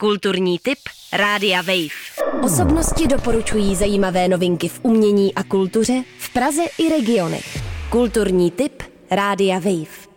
Kulturní tip Rádia Wave. Osobnosti doporučují zajímavé novinky v umění a kultuře v Praze i regionech. Kulturní tip Rádia Wave.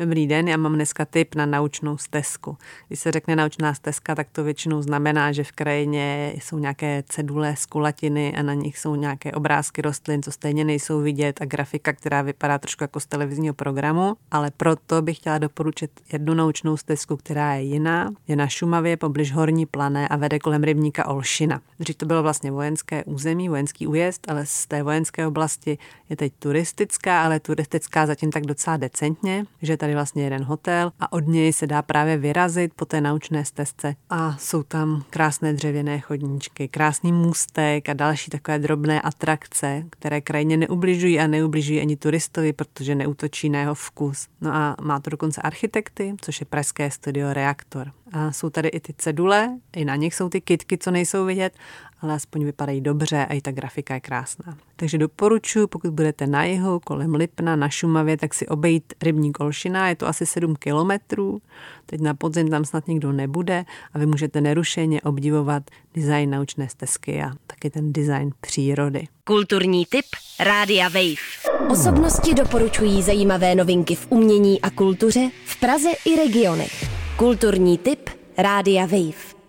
Dobrý den, já mám dneska tip na naučnou stezku. Když se řekne naučná stezka, tak to většinou znamená, že v krajině jsou nějaké cedule z kulatiny a na nich jsou nějaké obrázky rostlin, co stejně nejsou vidět a grafika, která vypadá trošku jako z televizního programu, ale proto bych chtěla doporučit jednu naučnou stezku, která je jiná. Je na Šumavě poblíž Horní plané a vede kolem rybníka Olšina. Dřív to bylo vlastně vojenské území, vojenský újezd, ale z té vojenské oblasti je teď turistická, ale turistická zatím tak docela decentně, že tady tady vlastně jeden hotel a od něj se dá právě vyrazit po té naučné stezce a jsou tam krásné dřevěné chodníčky, krásný můstek a další takové drobné atrakce, které krajině neubližují a neubližují ani turistovi, protože neutočí na jeho vkus. No a má to dokonce architekty, což je pražské studio Reaktor. A jsou tady i ty cedule, i na nich jsou ty kitky, co nejsou vidět, ale aspoň vypadají dobře a i ta grafika je krásná. Takže doporučuji, pokud budete na jihu, kolem Lipna, na Šumavě, tak si obejít rybní Kolšina, je to asi 7 kilometrů, teď na podzim tam snad nikdo nebude a vy můžete nerušeně obdivovat design naučné stezky a taky ten design přírody. Kulturní tip Rádia Wave. Osobnosti doporučují zajímavé novinky v umění a kultuře v Praze i regionech. Kulturní tip Rádia Wave.